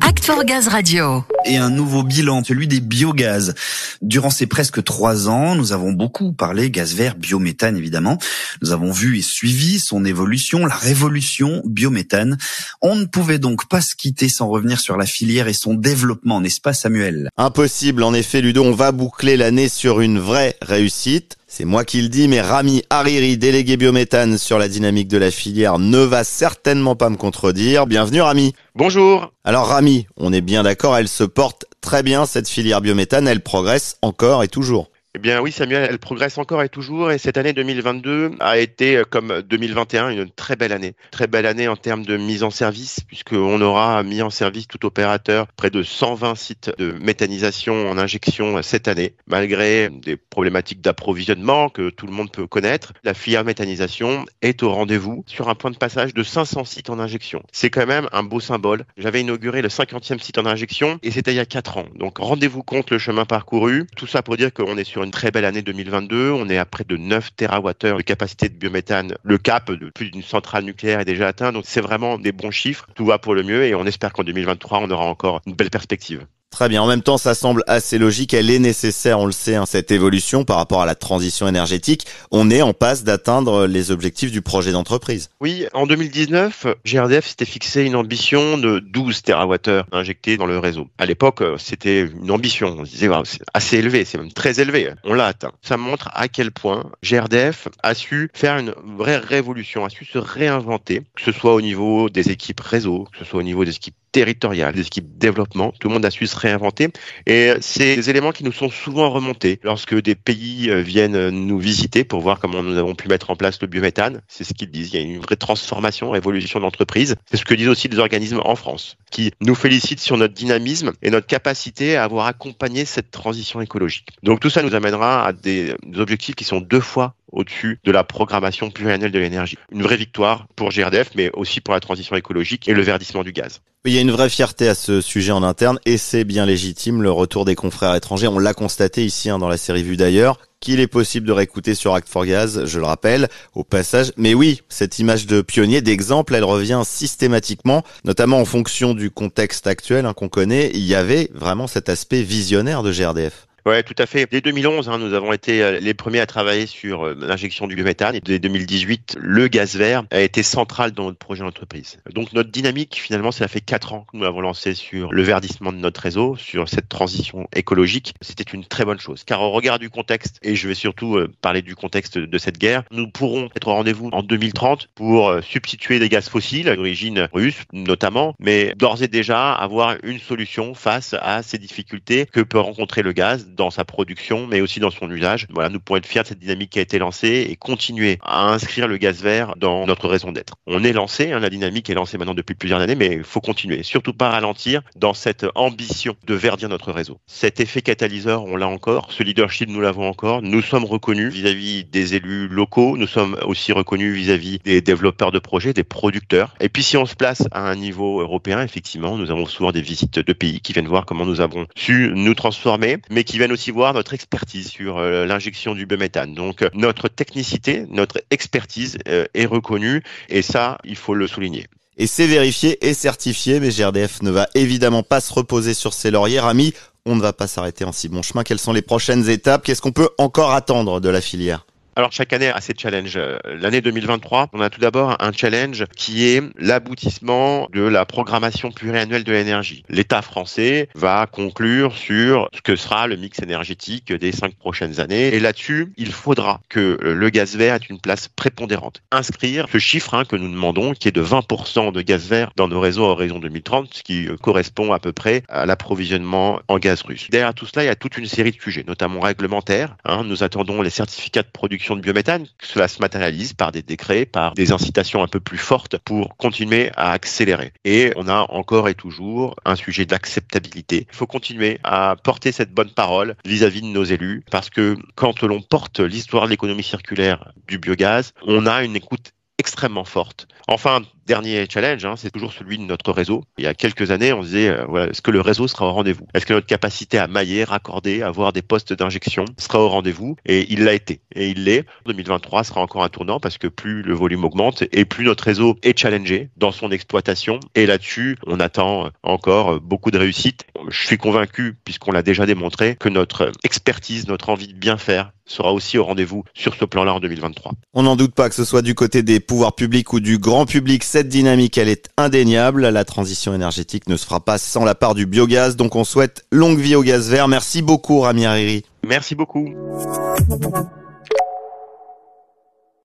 Act for Gaz Radio. Et un nouveau bilan, celui des biogaz. Durant ces presque trois ans, nous avons beaucoup parlé gaz vert, biométhane évidemment. Nous avons vu et suivi son évolution, la révolution biométhane. On ne pouvait donc pas se quitter sans revenir sur la filière et son développement, n'est-ce pas Samuel? Impossible, en effet Ludo, on va boucler l'année sur une vraie réussite. C'est moi qui le dis, mais Rami Hariri, délégué biométhane sur la dynamique de la filière, ne va certainement pas me contredire. Bienvenue Rami. Bonjour. Alors Rami, on est bien d'accord, elle se porte très bien cette filière biométhane, elle progresse encore et toujours. Eh bien oui, Samuel, elle progresse encore et toujours. Et cette année 2022 a été, euh, comme 2021, une très belle année. Très belle année en termes de mise en service, puisqu'on aura mis en service tout opérateur près de 120 sites de méthanisation en injection cette année, malgré des problématiques d'approvisionnement que tout le monde peut connaître. La filière méthanisation est au rendez-vous sur un point de passage de 500 sites en injection. C'est quand même un beau symbole. J'avais inauguré le 50e site en injection et c'était il y a 4 ans. Donc rendez-vous compte le chemin parcouru. Tout ça pour dire qu'on est sur une très belle année 2022. On est à près de 9 TWh de capacité de biométhane. Le cap de plus d'une centrale nucléaire est déjà atteint. Donc c'est vraiment des bons chiffres. Tout va pour le mieux et on espère qu'en 2023, on aura encore une belle perspective. Très bien. En même temps, ça semble assez logique. Elle est nécessaire, on le sait, hein, cette évolution par rapport à la transition énergétique. On est en passe d'atteindre les objectifs du projet d'entreprise. Oui, en 2019, GRDF s'était fixé une ambition de 12 TWh injectés dans le réseau. À l'époque, c'était une ambition. On se disait, c'est assez élevé, c'est même très élevé. On l'a atteint. Ça montre à quel point GRDF a su faire une vraie révolution, a su se réinventer, que ce soit au niveau des équipes réseau, que ce soit au niveau des équipes territoriales, des équipes développement. Tout le monde a su se réinventer. Et c'est des éléments qui nous sont souvent remontés lorsque des pays euh, viennent nous visiter pour voir comment nous avons pu mettre en place le biométhane. C'est ce qu'ils disent. Il y a une vraie transformation, révolution de l'entreprise. C'est ce que disent aussi des organismes en France qui nous félicitent sur notre dynamisme et notre capacité à avoir accompagné cette transition écologique. Donc tout ça nous amènera à des objectifs qui sont deux fois au-dessus de la programmation pluriannuelle de l'énergie. Une vraie victoire pour GRDF, mais aussi pour la transition écologique et le verdissement du gaz. Il y a une vraie fierté à ce sujet en interne et c'est bien légitime. Le retour des confrères étrangers, on l'a constaté ici hein, dans la série Vue d'ailleurs, qu'il est possible de réécouter sur Act for Gaz, je le rappelle, au passage. Mais oui, cette image de pionnier, d'exemple, elle revient systématiquement, notamment en fonction du contexte actuel hein, qu'on connaît. Il y avait vraiment cet aspect visionnaire de GRDF. Ouais, tout à fait. Dès 2011, hein, nous avons été euh, les premiers à travailler sur euh, l'injection du biométhane. Et dès 2018, le gaz vert a été central dans notre projet d'entreprise. Donc notre dynamique, finalement, ça fait quatre ans que nous avons lancé sur le verdissement de notre réseau, sur cette transition écologique. C'était une très bonne chose, car au regard du contexte, et je vais surtout euh, parler du contexte de cette guerre, nous pourrons être au rendez-vous en 2030 pour substituer des gaz fossiles d'origine russe, notamment, mais d'ores et déjà avoir une solution face à ces difficultés que peut rencontrer le gaz dans sa production, mais aussi dans son usage. Voilà, nous pourrons être fiers de cette dynamique qui a été lancée et continuer à inscrire le gaz vert dans notre raison d'être. On est lancé, hein, la dynamique est lancée maintenant depuis plusieurs années, mais il faut continuer. Surtout pas ralentir dans cette ambition de verdir notre réseau. Cet effet catalyseur, on l'a encore. Ce leadership, nous l'avons encore. Nous sommes reconnus vis-à-vis des élus locaux. Nous sommes aussi reconnus vis-à-vis des développeurs de projets, des producteurs. Et puis, si on se place à un niveau européen, effectivement, nous avons souvent des visites de pays qui viennent voir comment nous avons su nous transformer, mais qui viennent aussi voir notre expertise sur euh, l'injection du biométhane. Donc euh, notre technicité, notre expertise euh, est reconnue et ça, il faut le souligner. Et c'est vérifié et certifié, mais GRDF ne va évidemment pas se reposer sur ses lauriers. Amis, on ne va pas s'arrêter en si bon chemin. Quelles sont les prochaines étapes? Qu'est-ce qu'on peut encore attendre de la filière? Alors chaque année a ses challenges. L'année 2023, on a tout d'abord un challenge qui est l'aboutissement de la programmation pluriannuelle de l'énergie. L'État français va conclure sur ce que sera le mix énergétique des cinq prochaines années. Et là-dessus, il faudra que le gaz vert ait une place prépondérante. Inscrire ce chiffre hein, que nous demandons, qui est de 20% de gaz vert dans nos réseaux à horizon 2030, ce qui correspond à peu près à l'approvisionnement en gaz russe. Derrière tout cela, il y a toute une série de sujets, notamment réglementaires. Hein. Nous attendons les certificats de production de biométhane, cela se matérialise par des décrets, par des incitations un peu plus fortes pour continuer à accélérer. Et on a encore et toujours un sujet d'acceptabilité. Il faut continuer à porter cette bonne parole vis-à-vis de nos élus, parce que quand l'on porte l'histoire de l'économie circulaire du biogaz, on a une écoute extrêmement forte. Enfin, dernier challenge, hein, c'est toujours celui de notre réseau. Il y a quelques années, on disait, euh, voilà, est-ce que le réseau sera au rendez-vous? Est-ce que notre capacité à mailler, raccorder, avoir des postes d'injection sera au rendez-vous? Et il l'a été. Et il l'est. 2023 sera encore un tournant parce que plus le volume augmente et plus notre réseau est challengé dans son exploitation. Et là-dessus, on attend encore beaucoup de réussite. Je suis convaincu, puisqu'on l'a déjà démontré, que notre expertise, notre envie de bien faire sera aussi au rendez-vous sur ce plan-là en 2023. On n'en doute pas que ce soit du côté des pouvoirs publics ou du grand public, cette dynamique, elle est indéniable. La transition énergétique ne se fera pas sans la part du biogaz, donc on souhaite longue vie au gaz vert. Merci beaucoup, Rami Hariri. Merci beaucoup.